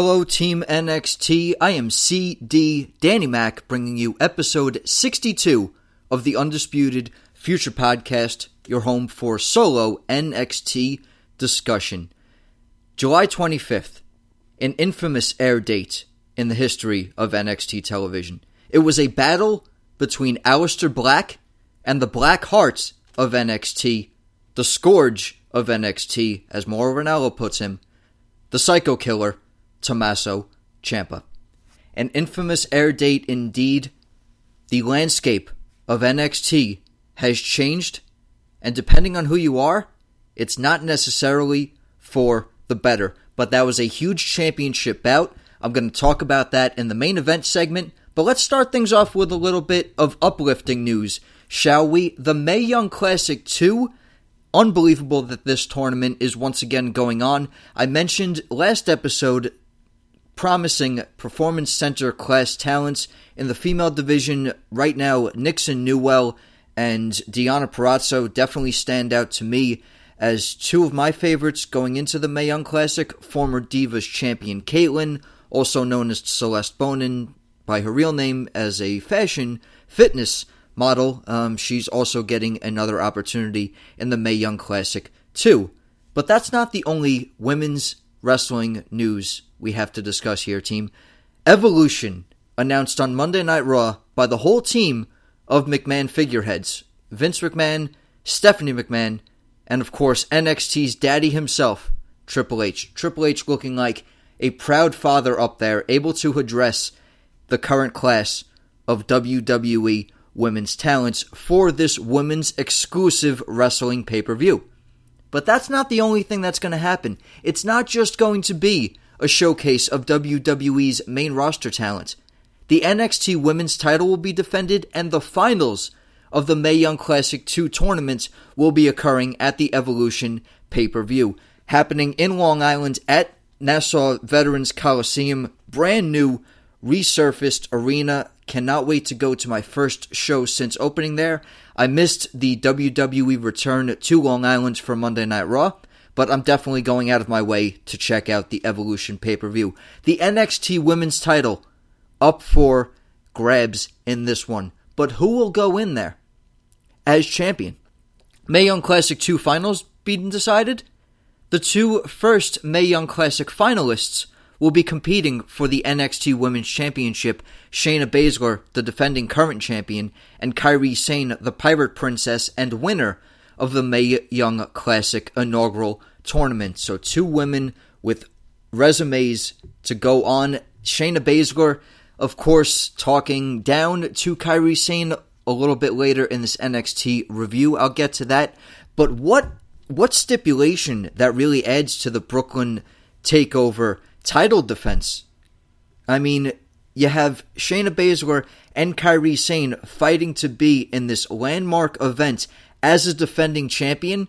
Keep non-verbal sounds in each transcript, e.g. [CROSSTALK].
Hello, Team NXT. I am CD Danny Mac bringing you episode 62 of the Undisputed Future Podcast, your home for solo NXT discussion. July 25th, an infamous air date in the history of NXT television. It was a battle between Aleister Black and the Black Hearts of NXT, the Scourge of NXT, as Mauro Ranallo puts him, the Psycho Killer, Tommaso Ciampa. An infamous air date indeed. The landscape of NXT has changed, and depending on who you are, it's not necessarily for the better. But that was a huge championship bout. I'm going to talk about that in the main event segment. But let's start things off with a little bit of uplifting news, shall we? The Mae Young Classic 2 unbelievable that this tournament is once again going on. I mentioned last episode promising performance center class talents in the female division right now. Nixon Newell and Deonna Purrazzo definitely stand out to me as two of my favorites going into the Mae Young Classic. Former Divas champion Kaitlyn, also known as Celeste Bonin by her real name as a fashion fitness model. Um, she's also getting another opportunity in the Mae Young Classic too. But that's not the only women's wrestling news we have to discuss here, team. Evolution announced on Monday Night Raw by the whole team of McMahon figureheads Vince McMahon, Stephanie McMahon, and of course NXT's daddy himself, Triple H. Triple H looking like a proud father up there, able to address the current class of WWE women's talents for this women's exclusive wrestling pay per view. But that's not the only thing that's going to happen. It's not just going to be a showcase of WWE's main roster talent. The NXT Women's title will be defended, and the finals of the Mae Young Classic 2 tournament will be occurring at the Evolution pay per view, happening in Long Island at Nassau Veterans Coliseum. Brand new, resurfaced arena. Cannot wait to go to my first show since opening there. I missed the WWE return to Long Island for Monday Night Raw but I'm definitely going out of my way to check out the Evolution pay per view. The NXT Women's title up for grabs in this one, but who will go in there as champion? Mae Young Classic 2 finals being decided? The two first Mae Young Classic finalists will be competing for the NXT Women's Championship. Shayna Baszler, the defending current champion, and Kairi Sane, the Pirate Princess and winner of the Mae Young Classic inaugural tournament. So two women with resumes to go on. Shayna Baszler, of course, talking down to Kairi Sane a little bit later in this NXT review. I'll get to that. But what what stipulation that really adds to the Brooklyn takeover title defense? I mean, you have Shayna Baszler and Kairi Sane fighting to be in this landmark event as a defending champion,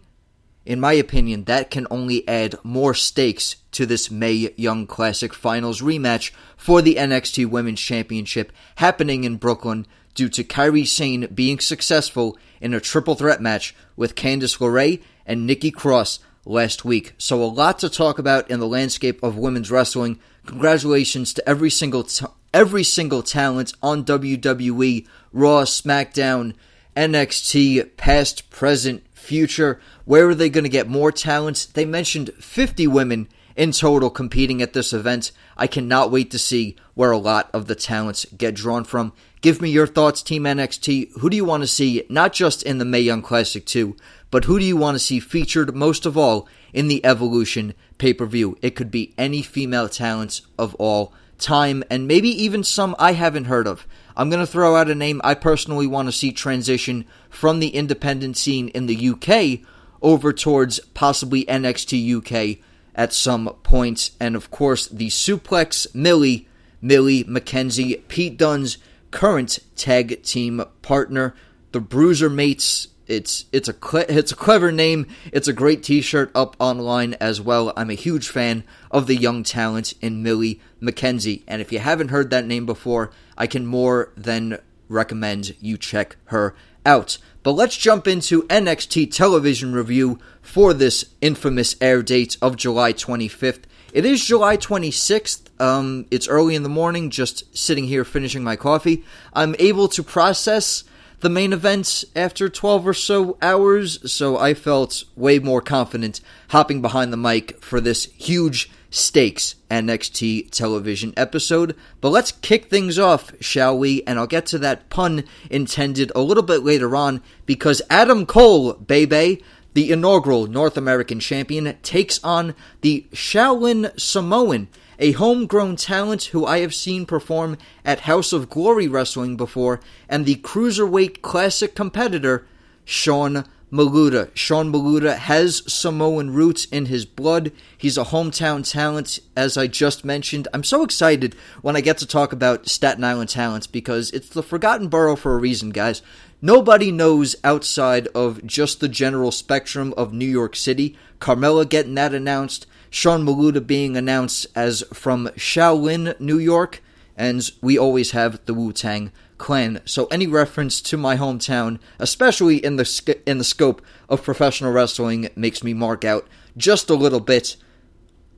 in my opinion, that can only add more stakes to this Mae Young Classic Finals rematch for the NXT Women's Championship happening in Brooklyn due to Kairi Sane being successful in a triple threat match with Candice LeRae and Nikki Cross last week. So a lot to talk about in the landscape of women's wrestling. Congratulations to every single t- every single talent on WWE, Raw, SmackDown, NXT, past, present, future. Where are they going to get more talents? They mentioned 50 women in total competing at this event. I cannot wait to see where a lot of the talents get drawn from. Give me your thoughts, Team NXT. Who do you want to see, not just in the Mae Young Classic 2, but who do you want to see featured most of all in the Evolution pay per view? It could be any female talents of all time, and maybe even some I haven't heard of. I'm going to throw out a name I personally want to see transition from the independent scene in the UK over towards possibly NXT UK at some point. And of course, the Suplex Millie, Millie McKenzie, Pete Dunne's current tag team partner, the Bruiser Mates. It's it's a it's a clever name. It's a great T-shirt up online as well. I'm a huge fan of the young talent in Millie McKenzie, and if you haven't heard that name before, I can more than recommend you check her out. But let's jump into NXT television review for this infamous air date of July 25th. It is July 26th. Um, it's early in the morning, just sitting here finishing my coffee. I'm able to process the main event after 12 or so hours, so I felt way more confident hopping behind the mic for this huge stakes NXT television episode. But let's kick things off, shall we? And I'll get to that pun intended a little bit later on because Adam Cole, baby, the inaugural North American champion, takes on the Shaolin Samoan a homegrown talent who I have seen perform at House of Glory Wrestling before, and the Cruiserweight Classic competitor, Sean Maluta. Sean Maluta has Samoan roots in his blood. He's a hometown talent, as I just mentioned. I'm so excited when I get to talk about Staten Island talents because it's the forgotten borough for a reason, guys. Nobody knows outside of just the general spectrum of New York City. Carmella getting that announced, Sean Maluta being announced as from Shaolin, New York, and we always have the Wu Tang Clan. So any reference to my hometown, especially in the in the scope of professional wrestling, makes me mark out just a little bit.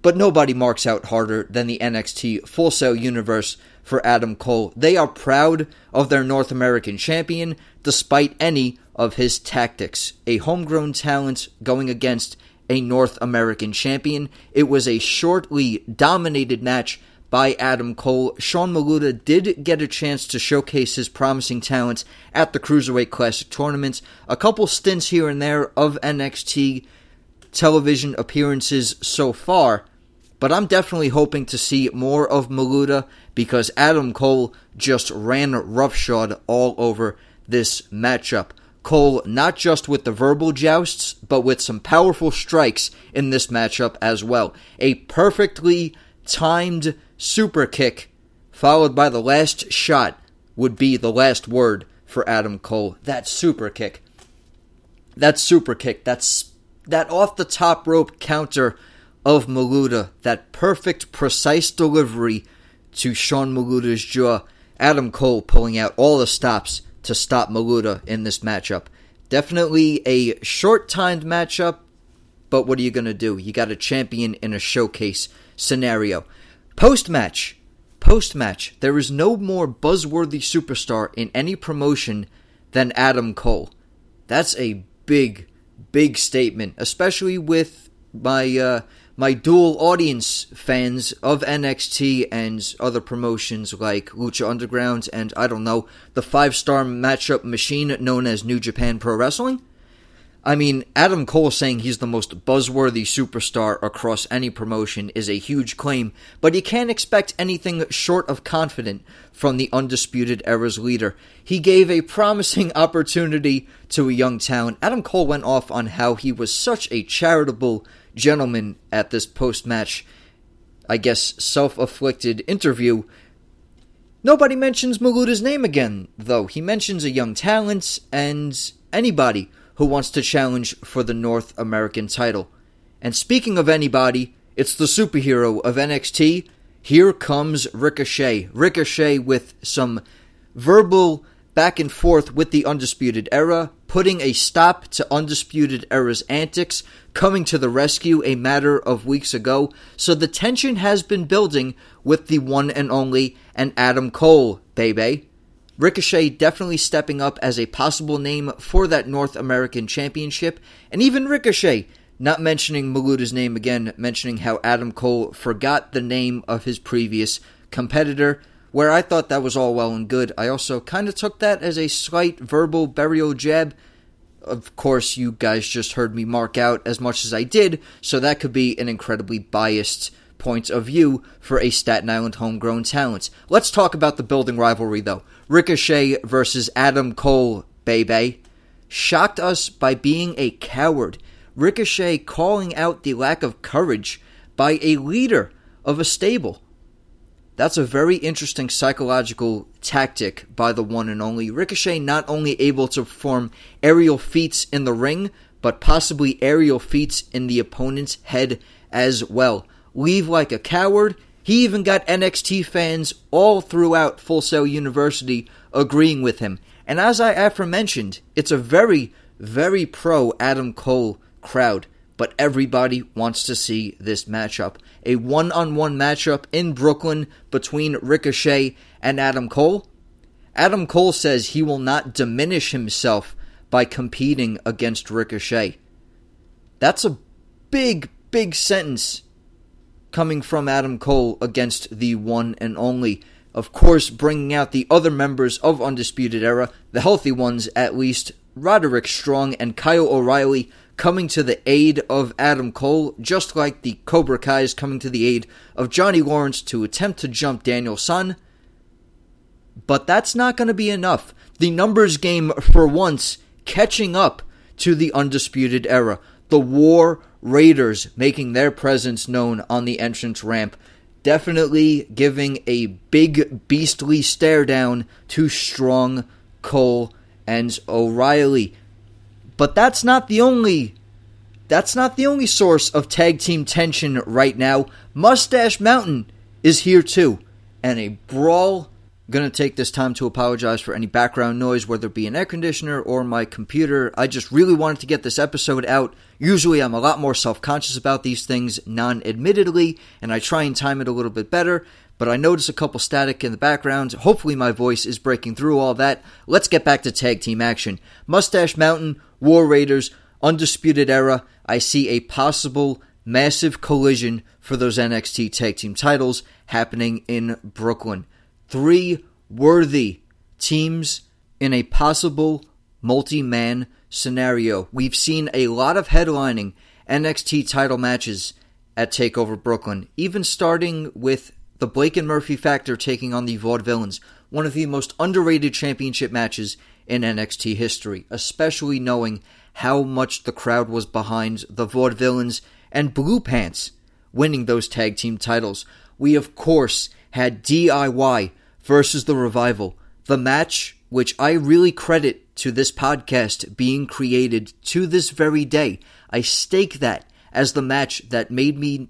But nobody marks out harder than the NXT Full Sail universe for Adam Cole. They are proud of their North American champion, despite any of his tactics. A homegrown talent going against a North American champion. It was a shortly dominated match by Adam Cole. Sean Maluta did get a chance to showcase his promising talents at the Cruiserweight Classic tournament. A couple stints here and there of NXT television appearances so far, but I'm definitely hoping to see more of Maluta because Adam Cole just ran roughshod all over this matchup. Cole not just with the verbal jousts, but with some powerful strikes in this matchup as well. A perfectly timed super kick, followed by the last shot, would be the last word for Adam Cole. That super kick. That super kick. That's that off the top rope counter of Maluta. That perfect, precise delivery to Sean Maluta's jaw. Adam Cole pulling out all the stops to stop Maluta in this matchup. Definitely a short timed matchup, but what are you going to do? You got a champion in a showcase scenario. Post match. Post match. There is no more buzzworthy superstar in any promotion than Adam Cole. That's a big, big statement, especially with my uh, my dual audience fans of NXT and other promotions like Lucha Underground and I don't know, the five star matchup machine known as New Japan Pro Wrestling. I mean, Adam Cole saying he's the most buzzworthy superstar across any promotion is a huge claim, but you can't expect anything short of confident from the Undisputed Era's leader. He gave a promising [LAUGHS] opportunity to a young talent. Adam Cole went off on how he was such a charitable gentleman at this post match, I guess, self afflicted interview. Nobody mentions Maluta's name again, though. He mentions a young talent and anybody who wants to challenge for the North American title. And speaking of anybody, it's the superhero of NXT. Here comes Ricochet. Ricochet with some verbal back and forth with the Undisputed Era, putting a stop to Undisputed Era's antics, coming to the rescue a matter of weeks ago. So the tension has been building with the one and only and Adam Cole, baby. Ricochet definitely stepping up as a possible name for that North American Championship, and even Ricochet not mentioning Maluta's name again, mentioning how Adam Cole forgot the name of his previous competitor where I thought that was all well and good, I also kind of took that as a slight verbal burial jab. Of course, you guys just heard me mark out as much as I did, so that could be an incredibly biased point of view for a Staten Island homegrown talent. Let's talk about the building rivalry, though. Ricochet versus Adam Cole, baby. Shocked us by being a coward. Ricochet calling out the lack of courage by a leader of a stable. That's a very interesting psychological tactic by the one and only. Ricochet not only able to perform aerial feats in the ring, but possibly aerial feats in the opponent's head as well. Leave like a coward. He even got NXT fans all throughout Full Sail University agreeing with him. And as I aforementioned, it's a very, very pro Adam Cole crowd. but everybody wants to see this matchup. A one on one matchup in Brooklyn between Ricochet and Adam Cole. Adam Cole says he will not diminish himself by competing against Ricochet. That's a big, big sentence coming from Adam Cole against the one and only. Of course, bringing out the other members of Undisputed Era, the healthy ones at least, Roderick Strong and Kyle O'Reilly coming to the aid of Adam Cole, just like the Cobra Kai's coming to the aid of Johnny Lawrence to attempt to jump Daniel-san. But that's not going to be enough. The numbers game, for once, catching up to the Undisputed Era. The War Raiders making their presence known on the entrance ramp. Definitely giving a big beastly stare down to Strong, Cole, and O'Reilly. But that's not the only that's not the only source of tag team tension right now. Mustache Mountain is here too, and a brawl to take this time to apologize for any background noise, whether it be an air conditioner or my computer. I just really wanted to get this episode out. Usually, I'm a lot more self conscious about these things, non admittedly, and I try and time it a little bit better. But I notice a couple static in the background. Hopefully, my voice is breaking through all that. Let's get back to tag team action. Mustache Mountain, War Raiders, Undisputed Era. I see a possible massive collision for those NXT tag team titles happening in Brooklyn three worthy teams in a possible multi man scenario. We've seen a lot of headlining NXT title matches at TakeOver Brooklyn, even starting with the Blake and Murphy Factor taking on the Vaudevillains, one of the most underrated championship matches in NXT history, especially knowing how much the crowd was behind the Vaudevillains and Blue Pants winning those tag team titles. We, of course, had DIY versus the Revival. The match, which I really credit to this podcast being created to this very day. I stake that as the match that made me.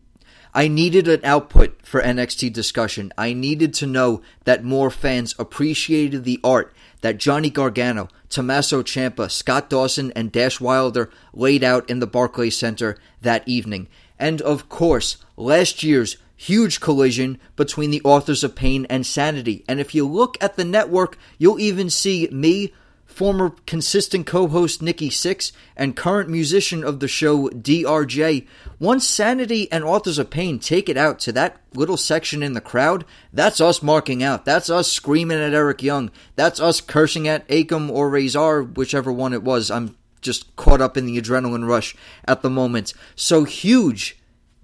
I needed an output for NXT discussion. I needed to know that more fans appreciated the art that Johnny Gargano, Tommaso Ciampa, Scott Dawson, and Dash Wilder laid out in the Barclays Center that evening. And of course, last year's huge collision between the authors of Pain and Sanity. And if you look at the network, you'll even see me, former consistent co host Nikki Six, and current musician of the show DRJ. Once Sanity and Authors of Pain take it out to that little section in the crowd, that's us marking out. That's us screaming at Eric Young. That's us cursing at Akam or Rezar, whichever one it was. I'm just caught up in the adrenaline rush at the moment. So huge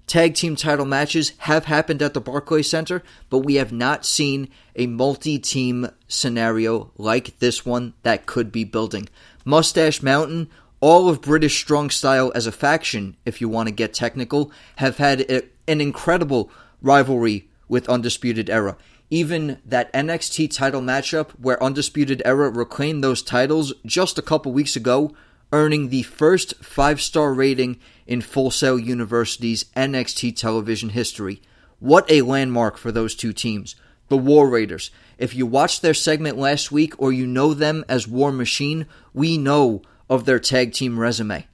tag team title matches have happened at the Barclays Center, but we have not seen a multi team scenario like this one that could be building. Mustache Mountain, all of British Strong Style as a faction, if you want to get technical, have had a, an incredible rivalry with Undisputed Era. Even that NXT title matchup where Undisputed Era reclaimed those titles just a couple weeks ago earning the first five star rating in Full Sail University's NXT television history. What a landmark for those two teams. The War Raiders. If you watched their segment last week or you know them as War Machine, we know of their tag team resume.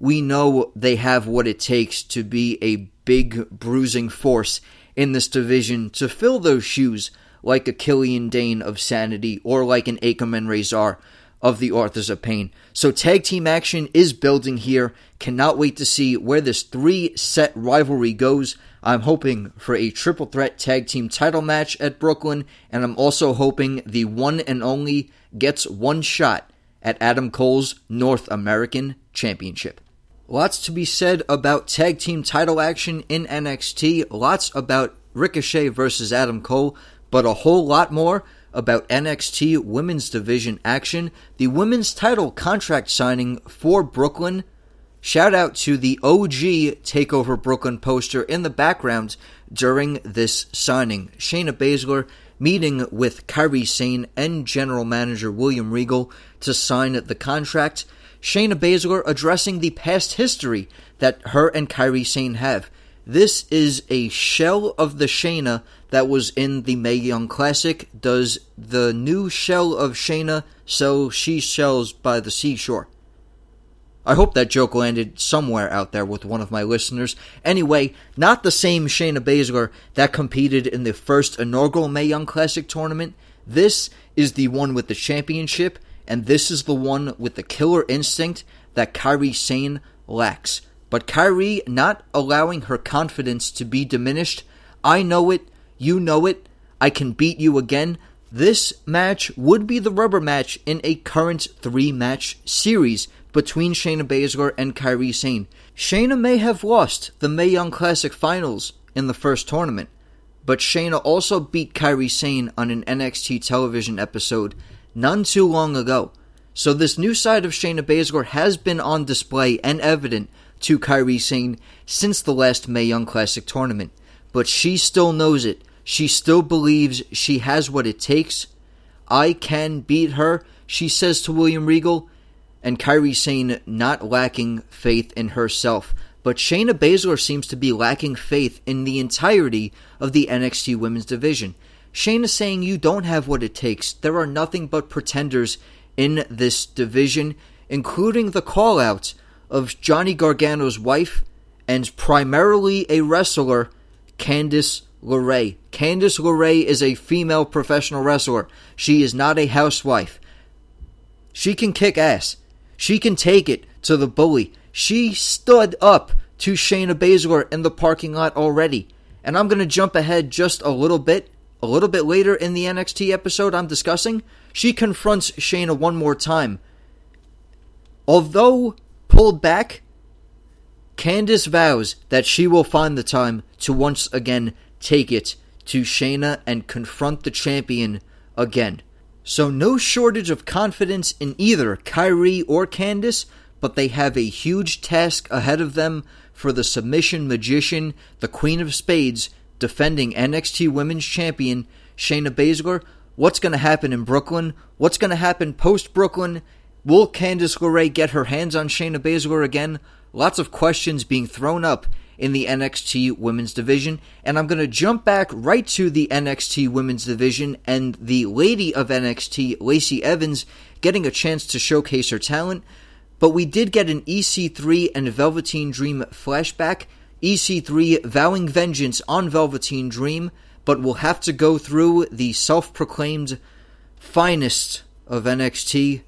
We know they have what it takes to be a big bruising force in this division to fill those shoes like a Killian Dain of Sanity or like an Akam and Rezar of the Authors of Pain. So tag team action is building here. Cannot wait to see where this three set rivalry goes. I'm hoping for a triple threat tag team title match at Brooklyn, and I'm also hoping the one and only gets one shot at Adam Cole's North American Championship. Lots to be said about tag team title action in NXT, lots about Ricochet versus Adam Cole, but a whole lot more about NXT Women's Division action, the women's title contract signing for Brooklyn. Shout out to the OG Takeover Brooklyn poster in the background during this signing. Shayna Baszler meeting with Kairi Sane and General Manager William Regal to sign the contract. Shayna Baszler addressing the past history that her and Kairi Sane have. This is a shell of the Shayna that was in the Mae Young Classic. Does the new shell of Shayna sell she shells by the seashore? I hope that joke landed somewhere out there with one of my listeners. Anyway, not the same Shayna Baszler that competed in the first inaugural Mae Young Classic tournament. This is the one with the championship, and this is the one with the killer instinct that Kairi Sane lacks. But Kairi not allowing her confidence to be diminished. I know it, you know it, I can beat you again. This match would be the rubber match in a current three match series between Shayna Baszler and Kairi Sane. Shayna may have lost the Mae Young Classic finals in the first tournament, but Shayna also beat Kairi Sane on an NXT television episode none too long ago. So this new side of Shayna Baszler has been on display and evident to Kairi Sane since the last Mae Young Classic tournament. But she still knows it. She still believes she has what it takes. I can beat her, she says to William Regal, and Kairi Sane not lacking faith in herself. But Shayna Baszler seems to be lacking faith in the entirety of the NXT women's division. Shayna saying you don't have what it takes. There are nothing but pretenders in this division, including the callout of Johnny Gargano's wife and primarily a wrestler, Candice LeRae. Candice LeRae is a female professional wrestler. She is not a housewife. She can kick ass. She can take it to the bully. She stood up to Shayna Baszler in the parking lot already. And I'm going to jump ahead just a little bit. A little bit later in the NXT episode I'm discussing, she confronts Shayna one more time. Although pulled back, Candice vows that she will find the time to once again take it to Shayna and confront the champion again. So, no shortage of confidence in either Kairi or Candice, but they have a huge task ahead of them for the submission magician, the Queen of Spades, defending NXT Women's Champion Shayna Baszler. What's going to happen in Brooklyn? What's going to happen post Brooklyn? Will Candice LeRae get her hands on Shayna Baszler again? Lots of questions being thrown up in the NXT women's division. And I'm going to jump back right to the NXT women's division and the lady of NXT, Lacey Evans, getting a chance to showcase her talent. But we did get an EC3 and Velveteen Dream flashback. EC3 vowing vengeance on Velveteen Dream, but will have to go through the self proclaimed finest of NXT,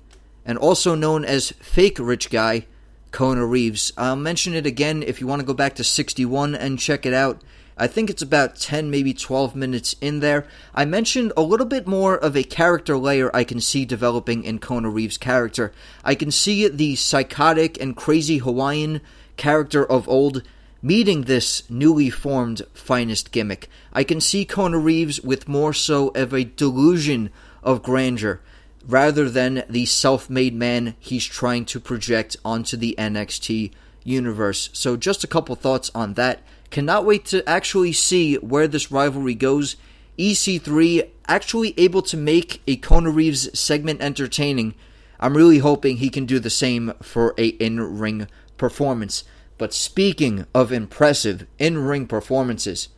and also known as Fake Rich Guy, Kona Reeves. I'll mention it again if you want to go back to 61 and check it out. I think it's about 10, maybe 12 minutes in there. I mentioned a little bit more of a character layer I can see developing in Kona Reeves' character. I can see the psychotic and crazy Hawaiian character of old meeting this newly formed finest gimmick. I can see Kona Reeves with more so of a delusion of grandeur rather than the self made man he's trying to project onto the NXT universe. So, just a couple thoughts on that. Cannot wait to actually see where this rivalry goes. EC3 actually able to make a Kona Reeves segment entertaining. I'm really hoping he can do the same for a in-ring performance. But speaking of impressive in-ring performances,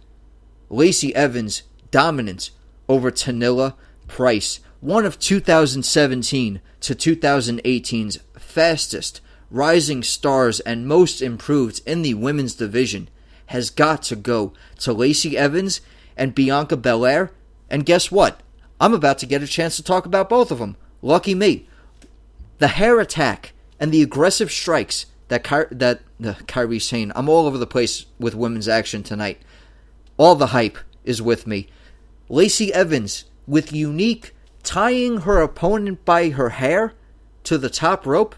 Lacey Evans' dominance over Tanilla Price one of 2017 to 2018's fastest rising stars and most improved in the women's division has got to go to Lacey Evans and Bianca Belair. And guess what? I'm about to get a chance to talk about both of them. Lucky me. The hair attack and the aggressive strikes that Ky- that uh, Kairi Sane. I'm all over the place with women's action tonight. All the hype is with me. Lacey Evans with unique tying her opponent by her hair to the top rope,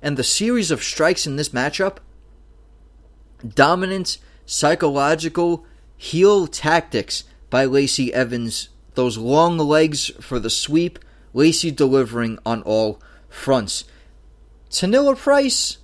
and the series of strikes in this matchup dominant psychological heel tactics by Lacey Evans. Those long legs for the sweep, Lacey delivering on all fronts. Tanilla Price,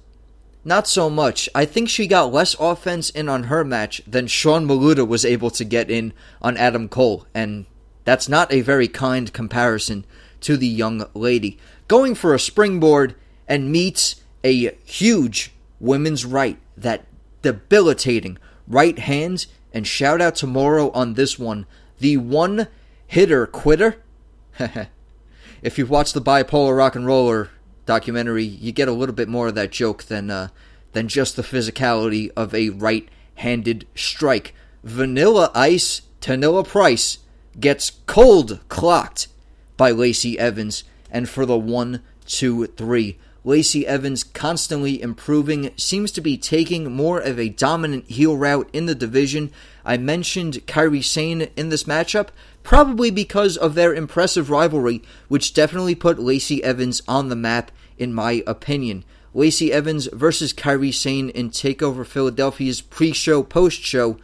not so much. I think she got less offense in on her match than Sean Maluta was able to get in on Adam Cole, and that's not a very kind comparison to the young lady. Going for a springboard and meets a huge women's right, that debilitating right hand. And shout out to Mauro on this one. The one hitter quitter. [LAUGHS] if you've watched the bipolar rock and roller documentary, you get a little bit more of that joke than uh, than just the physicality of a right-handed strike. Vanilla Ice Tanilla Price gets cold clocked by Lacey Evans, and for the one, two, three. Lacey Evans constantly improving, seems to be taking more of a dominant heel route in the division. I mentioned Kairi Sane in this matchup, probably because of their impressive rivalry, which definitely put Lacey Evans on the map, in my opinion. Lacey Evans versus Kairi Sane in TakeOver Philadelphia's pre show post show.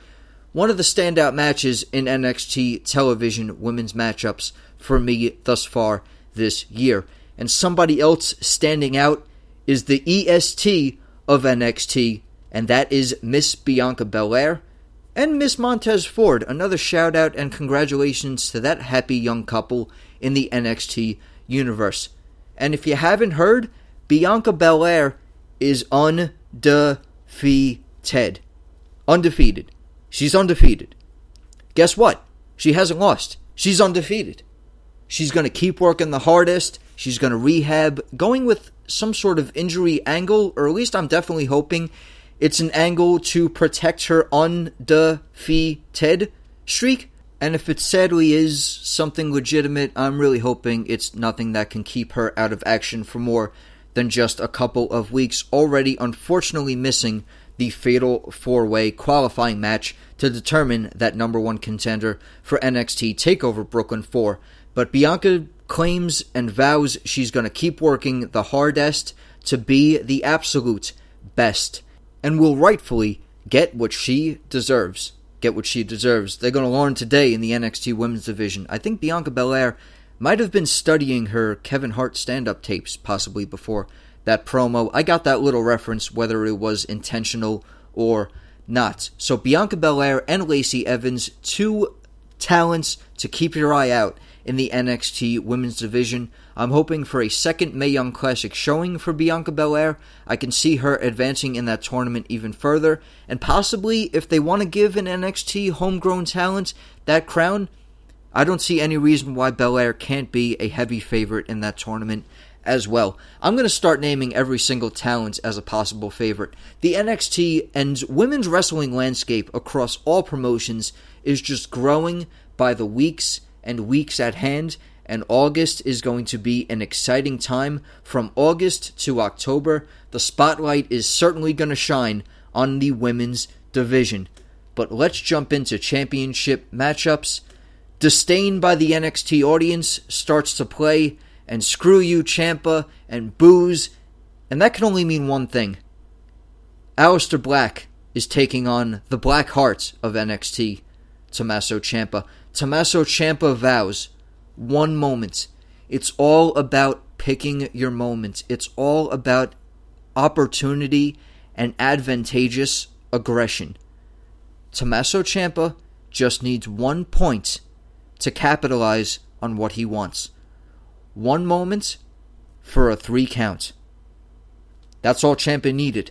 One of the standout matches in NXT television women's matchups for me thus far this year and somebody else standing out is the EST of NXT, and that is Miss Bianca Belair and Miss Montez Ford. Another shout out and congratulations to that happy young couple in the NXT universe. And if you haven't heard, Bianca Belair is undefeated. Undefeated. She's undefeated. Guess what? She hasn't lost. She's undefeated. She's going to keep working the hardest. She's going to rehab, going with some sort of injury angle, or at least I'm definitely hoping it's an angle to protect her undefeated streak. And if it sadly is something legitimate, I'm really hoping it's nothing that can keep her out of action for more than just a couple of weeks, already unfortunately missing the fatal four way qualifying match to determine that number one contender for NXT TakeOver Brooklyn 4. But Bianca claims and vows she's going to keep working the hardest to be the absolute best and will rightfully get what she deserves. Get what she deserves. They're going to learn today in the NXT Women's Division. I think Bianca Belair might have been studying her Kevin Hart stand up tapes possibly before that promo. I got that little reference, whether it was intentional or not. So Bianca Belair and Lacey Evans, two talents to keep your eye out in the NXT Women's Division. I'm hoping for a second Mae Young Classic showing for Bianca Belair. I can see her advancing in that tournament even further, and possibly if they want to give an NXT homegrown talent that crown, I don't see any reason why Belair can't be a heavy favorite in that tournament as well. I'm going to start naming every single talent as a possible favorite. The NXT and women's wrestling landscape across all promotions is just growing by the weeks and weeks at hand, and August is going to be an exciting time. From August to October, the spotlight is certainly going to shine on the women's division. But let's jump into championship matchups. Disdain by the NXT audience starts to play, and screw you, Ciampa, and booze, and that can only mean one thing. Aleister Black is taking on the Black Hearts of NXT, Tommaso Ciampa. Tommaso Ciampa vows one moment. It's all about picking your moments. It's all about opportunity and advantageous aggression. Tommaso Ciampa just needs one point to capitalize on what he wants. One moment for a three count. That's all Ciampa needed.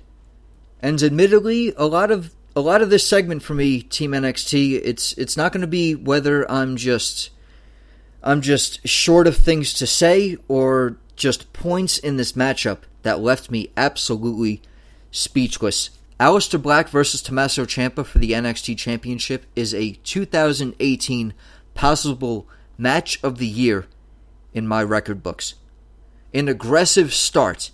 And admittedly, a lot of a lot of this segment for me, Team NXT, it's it's not going to be whether I'm just I'm just short of things to say or just points in this matchup that left me absolutely speechless. Aleister Black versus Tommaso Ciampa for the NXT Championship is a 2018 possible match of the year in my record books. An aggressive start,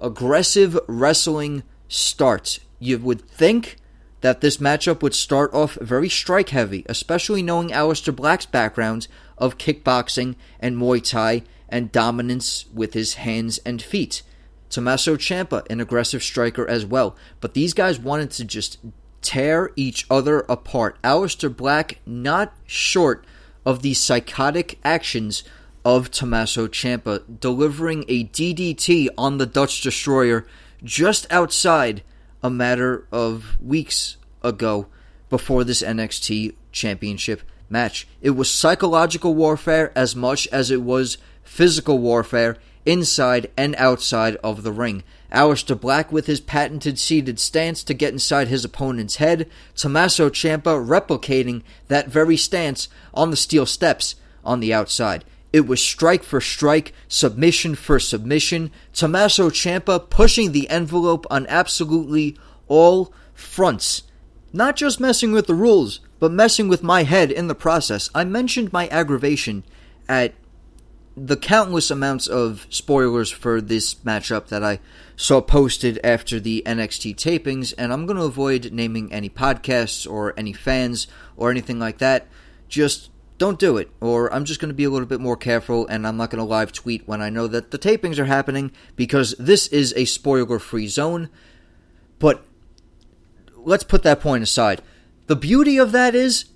aggressive wrestling start. You would think that this matchup would start off very strike heavy, especially knowing Aleister Black's background of kickboxing and Muay Thai and dominance with his hands and feet. Tommaso Ciampa, an aggressive striker as well. But these guys wanted to just tear each other apart. Aleister Black not short of the psychotic actions of Tommaso Ciampa, delivering a DDT on the Dutch Destroyer just outside a matter of weeks ago before this NXT championship match. It was psychological warfare as much as it was physical warfare inside and outside of the ring. Aleister Black with his patented seated stance to get inside his opponent's head, Tommaso Ciampa replicating that very stance on the steel steps on the outside. It was strike for strike, submission for submission. Tommaso Ciampa pushing the envelope on absolutely all fronts. Not just messing with the rules, but messing with my head in the process. I mentioned my aggravation at the countless amounts of spoilers for this matchup that I saw posted after the NXT tapings, and I'm going to avoid naming any podcasts or any fans or anything like that. Just don't do it, or I'm just going to be a little bit more careful and I'm not going to live tweet when I know that the tapings are happening because this is a spoiler free zone. But let's put that point aside. The beauty of that is,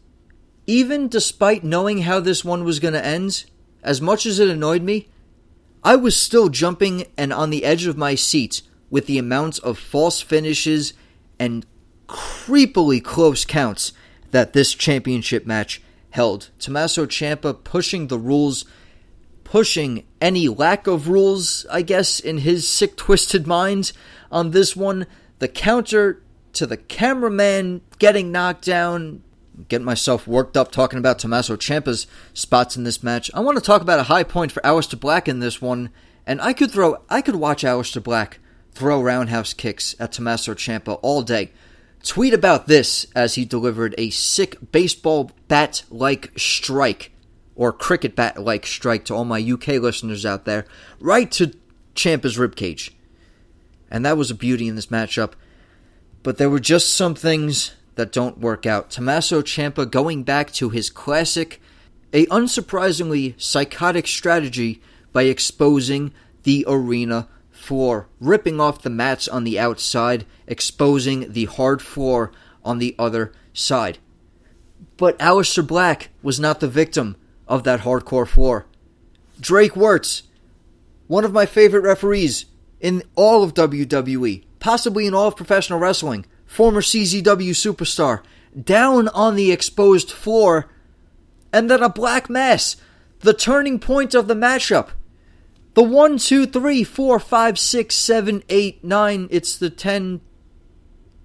even despite knowing how this one was going to end, as much as it annoyed me, I was still jumping and on the edge of my seat with the amount of false finishes and creepily close counts that this championship match held. Tommaso Ciampa pushing the rules, pushing any lack of rules, I guess, in his sick, twisted mind on this one. The counter to the cameraman getting knocked down, getting myself worked up talking about Tommaso Ciampa's spots in this match. I want to talk about a high point for Aleister Black in this one, and I could throw, I could watch Aleister Black throw roundhouse kicks at Tommaso Ciampa all day. Tweet about this as he delivered a sick baseball bat like strike, or cricket bat like strike to all my UK listeners out there, right to Ciampa's ribcage. And that was a beauty in this matchup. But there were just some things that don't work out. Tommaso Ciampa going back to his classic, a unsurprisingly psychotic strategy by exposing the arena floor, ripping off the mats on the outside, exposing the hard floor on the other side. But Aleister Black was not the victim of that hardcore floor. Drake Wuertz, one of my favorite referees in all of WWE, possibly in all of professional wrestling, former CZW superstar, down on the exposed floor, and then a black mass, the turning point of the matchup. The one, two, three, four, five, six, seven, eight, nine. It's the ten.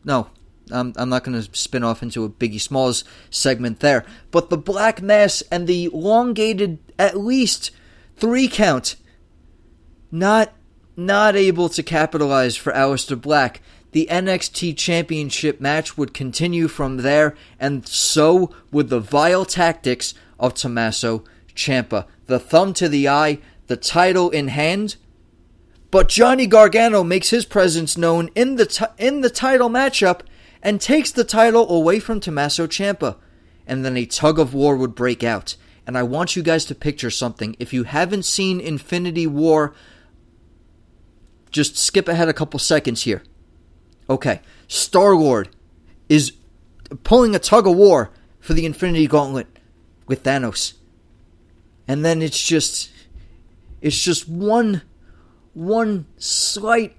No, I'm, I'm not going to spin off into a Biggie Smalls segment there. But the black mass and the elongated, at least three count, not not able to capitalize for Aleister Black. The NXT Championship match would continue from there, and so would the vile tactics of Tommaso Ciampa. The thumb to the eye, the title in hand. But Johnny Gargano makes his presence known in the t- in the title matchup and takes the title away from Tommaso Ciampa. And then a tug of war would break out. And I want you guys to picture something. If you haven't seen Infinity War, just skip ahead a couple seconds here. Okay, Star Lord is pulling a tug of war for the Infinity Gauntlet with Thanos. And then it's just it's just one one slight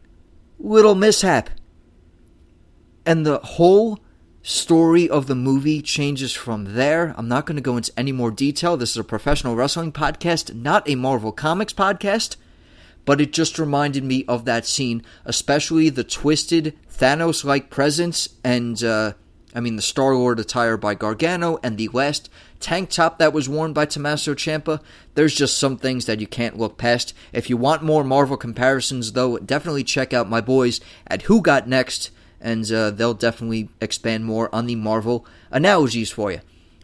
little mishap. And the whole story of the movie changes from there. I'm not going to go into any more detail. This is a professional wrestling podcast, not a Marvel Comics podcast but it just reminded me of that scene, especially the twisted Thanos like presence and, uh, I mean, the Star Lord attire by Gargano and the last tank top that was worn by Tommaso Ciampa. There's just some things that you can't look past. If you want more Marvel comparisons, though, definitely check out my boys at Who Got Next, and uh, they'll definitely expand more on the Marvel analogies for you.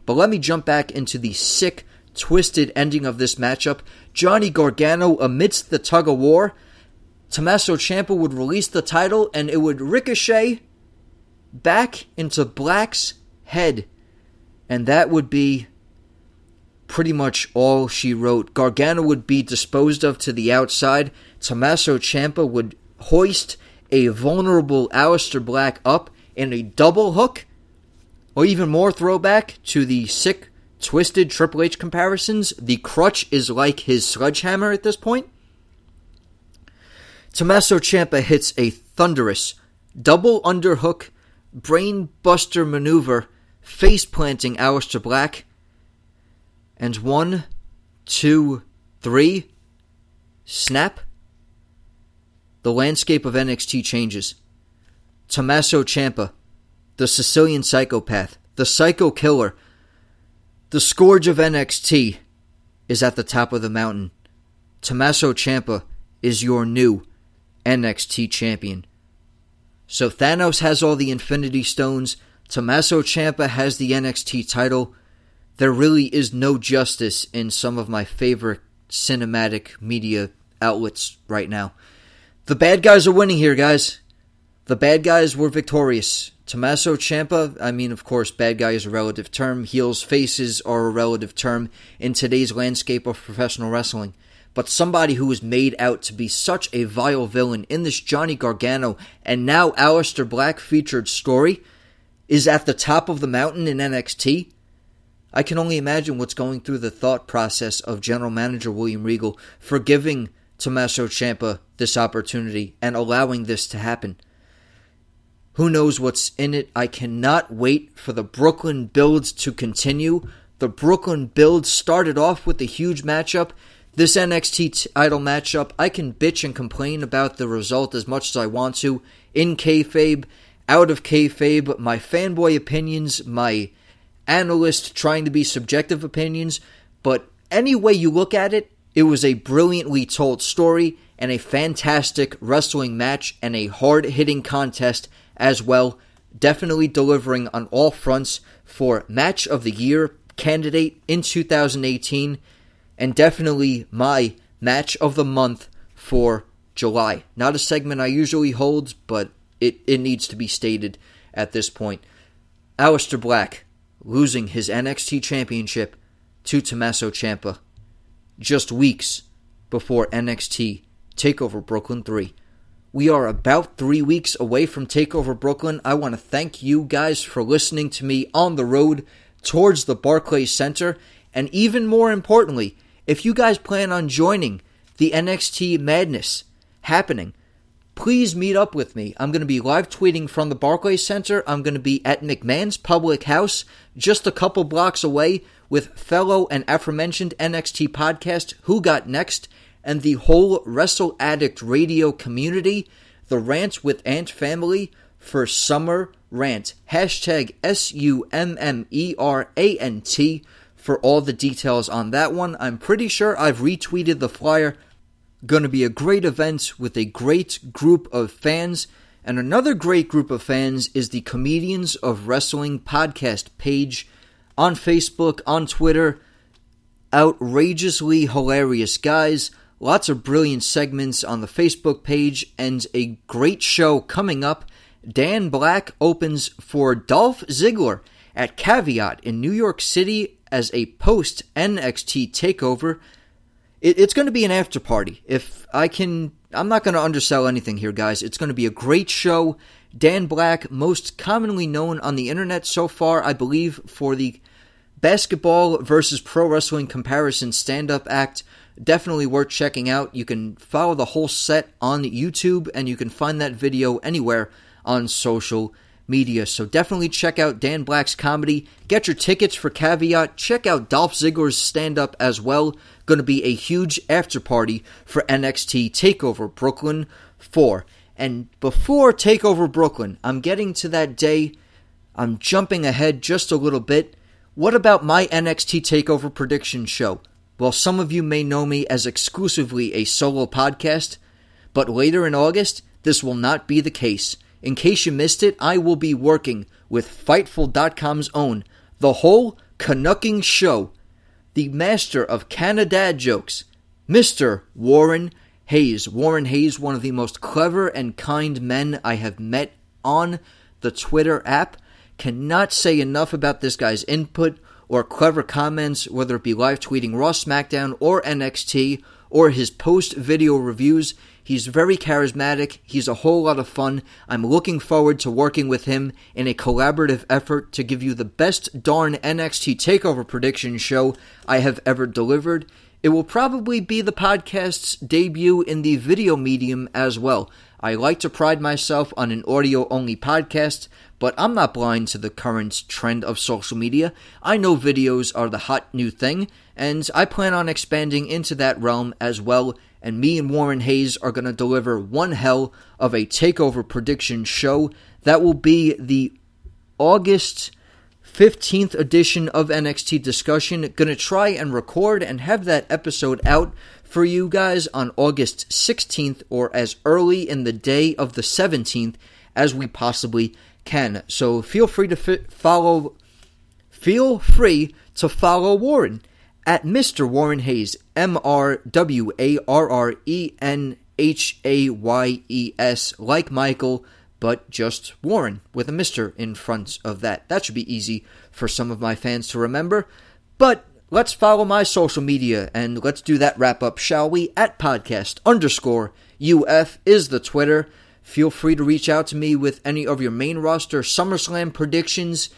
But let me jump back into the sick twisted ending of this matchup. Johnny Gargano, amidst the tug of war, Tommaso Ciampa would release the title and it would ricochet back into Black's head. And that would be pretty much all she wrote. Gargano would be disposed of to the outside. Tommaso Ciampa would hoist a vulnerable Aleister Black up in a double hook, or even more throwback to the sick twisted Triple H comparisons, the crutch is like his sledgehammer at this point. Tommaso Ciampa hits a thunderous double underhook brainbuster maneuver, face planting Aleister Black. And one, two, three, snap. The landscape of NXT changes. Tommaso Ciampa, the Sicilian psychopath, the psycho killer, the scourge of NXT is at the top of the mountain. Tommaso Ciampa is your new NXT champion. So Thanos has all the Infinity Stones. Tommaso Ciampa has the NXT title. There really is no justice in some of my favorite cinematic media outlets right now. The bad guys are winning here, guys. The bad guys were victorious. Tommaso Ciampa, I mean, of course, bad guy is a relative term. Heels, faces are a relative term in today's landscape of professional wrestling. But somebody who was made out to be such a vile villain in this Johnny Gargano and now Aleister Black featured story is at the top of the mountain in NXT. I can only imagine what's going through the thought process of General Manager William Regal for giving Tommaso Ciampa this opportunity and allowing this to happen. Who knows what's in it? I cannot wait for the Brooklyn builds to continue. The Brooklyn build started off with a huge matchup. This NXT title matchup, I can bitch and complain about the result as much as I want to. In kayfabe, out of kayfabe, my fanboy opinions, my analyst trying to be subjective opinions. But any way you look at it, it was a brilliantly told story and a fantastic wrestling match and a hard hitting contest as well. Definitely delivering on all fronts for Match of the Year candidate in 2018, and definitely my Match of the Month for July. Not a segment I usually hold, but it, it needs to be stated at this point. Aleister Black losing his NXT Championship to Tommaso Ciampa just weeks before NXT TakeOver Brooklyn 3. We are about three weeks away from TakeOver Brooklyn. I want to thank you guys for listening to me on the road towards the Barclays Center. And even more importantly, if you guys plan on joining the NXT Madness happening, please meet up with me. I'm going to be live tweeting from the Barclays Center. I'm going to be at McMahon's Public House, just a couple blocks away, with fellow and aforementioned NXT podcast, Who Got Next, and the whole Wrestle Addict radio community, the Rant with Ant family for Summer Rant. Hashtag S U M M E R A N T for all the details on that one. I'm pretty sure I've retweeted the flyer. Going to be a great event with a great group of fans. And another great group of fans is the Comedians of Wrestling podcast page on Facebook, on Twitter. Outrageously hilarious guys. Lots of brilliant segments on the Facebook page and a great show coming up. Dan Black opens for Dolph Ziggler at Caveat in New York City as a post NXT takeover. It, it's going to be an after party. If I can, I'm not going to undersell anything here, guys. It's going to be a great show. Dan Black, most commonly known on the internet so far, I believe, for the basketball versus pro wrestling comparison stand up act definitely worth checking out. You can follow the whole set on YouTube, and you can find that video anywhere on social media. So definitely check out Dan Black's comedy. Get your tickets for Caveat. Check out Dolph Ziggler's stand up as well. Going to be a huge after party for NXT TakeOver Brooklyn 4. And before TakeOver Brooklyn, I'm getting to that day. I'm jumping ahead just a little bit. What about my NXT TakeOver prediction show? Well, some of you may know me as exclusively a solo podcast, but later in August, this will not be the case. In case you missed it, I will be working with Fightful.com's own The Whole Canucking Show, the master of Canada jokes, Mr. Warren Hayes. Warren Hayes, one of the most clever and kind men I have met on the Twitter app. Cannot say enough about this guy's input or clever comments, whether it be live tweeting Raw SmackDown or NXT or his post video reviews. He's very charismatic. He's a whole lot of fun. I'm looking forward to working with him in a collaborative effort to give you the best darn NXT TakeOver prediction show I have ever delivered. It will probably be the podcast's debut in the video medium as well. I like to pride myself on an audio only podcast, but I'm not blind to the current trend of social media. I know videos are the hot new thing, and I plan on expanding into that realm as well. And me and Warren Hayes are going to deliver one hell of a takeover prediction show that will be the August 15th edition of NXT Discussion. Gonna try and record and have that episode out for you guys on August 16th or as early in the day of the 17th as we possibly can. So feel free to f- follow feel free to follow Warren at Mr. Warren Hayes, M R W A R R E N H A Y E S, like Michael, but just Warren with a Mr. in front of that. That should be easy for some of my fans to remember. But let's follow my social media and let's do that wrap up, shall we? At podcast underscore UF is the Twitter. Feel free to reach out to me with any of your main roster SummerSlam predictions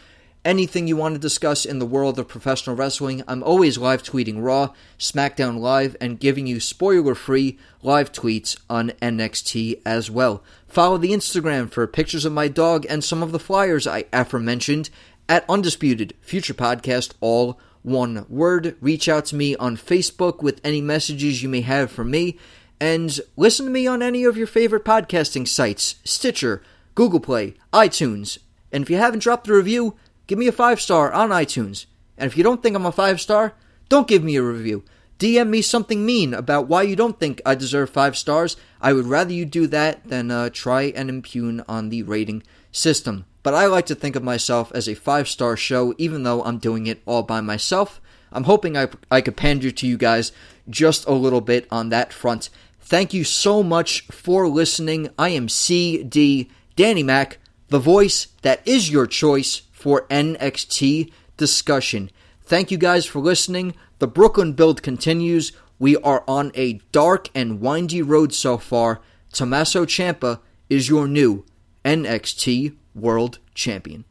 anything you want to discuss in the world of professional wrestling, I'm always live tweeting Raw, SmackDown Live, and giving you spoiler free live tweets on NXT as well. Follow the Instagram for pictures of my dog and some of the flyers I aforementioned at Undisputed Future Podcast, all one word. Reach out to me on Facebook with any messages you may have for me, and listen to me on any of your favorite podcasting sites Stitcher, Google Play, iTunes. And if you haven't dropped a review, Give me a five star on iTunes. And if you don't think I'm a five star, don't give me a review. DM me something mean about why you don't think I deserve five stars. I would rather you do that than uh, try and impugn on the rating system. But I like to think of myself as a five star show, even though I'm doing it all by myself. I'm hoping I, I could pander to you guys just a little bit on that front. Thank you so much for listening. I am CD Danny Mac, the voice that is your choice for NXT discussion. Thank you guys for listening. The Brooklyn build continues. We are on a dark and windy road so far. Tommaso Ciampa is your new NXT World Champion.